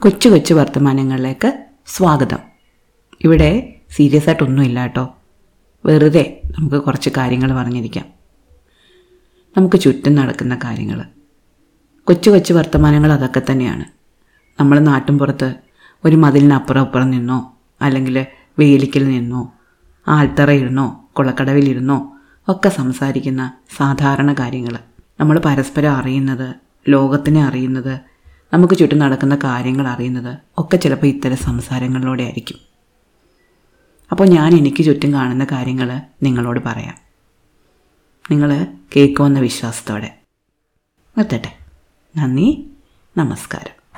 കൊച്ചു കൊച്ചു വർത്തമാനങ്ങളിലേക്ക് സ്വാഗതം. ഇവിടെ സീരിയസ് ആയിട്ടൊന്നുമില്ല കേട്ടോ. വെറുതെ നമുക്ക് കുറച്ച് കാര്യങ്ങൾ പറഞ്ഞിരിക്കാം. നമുക്ക് ചുറ്റും നടക്കുന്ന കാര്യങ്ങൾ. കൊച്ചു കൊച്ചു വർത്തമാനങ്ങൾ അതൊക്കെ തന്നെയാണ്. നമ്മൾ നാട്ടിൻപുറത്ത് ഒരു മതിലിനപ്പുറം അപ്പുറം നിന്നോ അല്ലെങ്കിൽ വേലിക്കൽ നിന്നോ ആൽത്തറയിരുന്നോ കുളക്കടവിലിരുന്നോ ഒക്കെ സംസാരിക്കുന്ന സാധാരണ കാര്യങ്ങൾ. നമ്മൾ പരസ്പരം അറിയുന്നത് ലോകത്തിനെ അറിയുന്നത് നമുക്ക് ചുറ്റും നടക്കുന്ന കാര്യങ്ങൾ അറിയുന്നത് ഒക്കെ ചിലപ്പോൾ ഇത്തരം സംസാരങ്ങളിലൂടെ ആയിരിക്കും. അപ്പോൾ ഞാൻ എനിക്ക് ചുറ്റും കാണുന്ന കാര്യങ്ങൾ നിങ്ങളോട് പറയാം. നിങ്ങൾ കേൾക്കുമെന്ന വിശ്വാസത്തോടെ. നിർത്തട്ടെ. നന്ദി. നമസ്കാരം.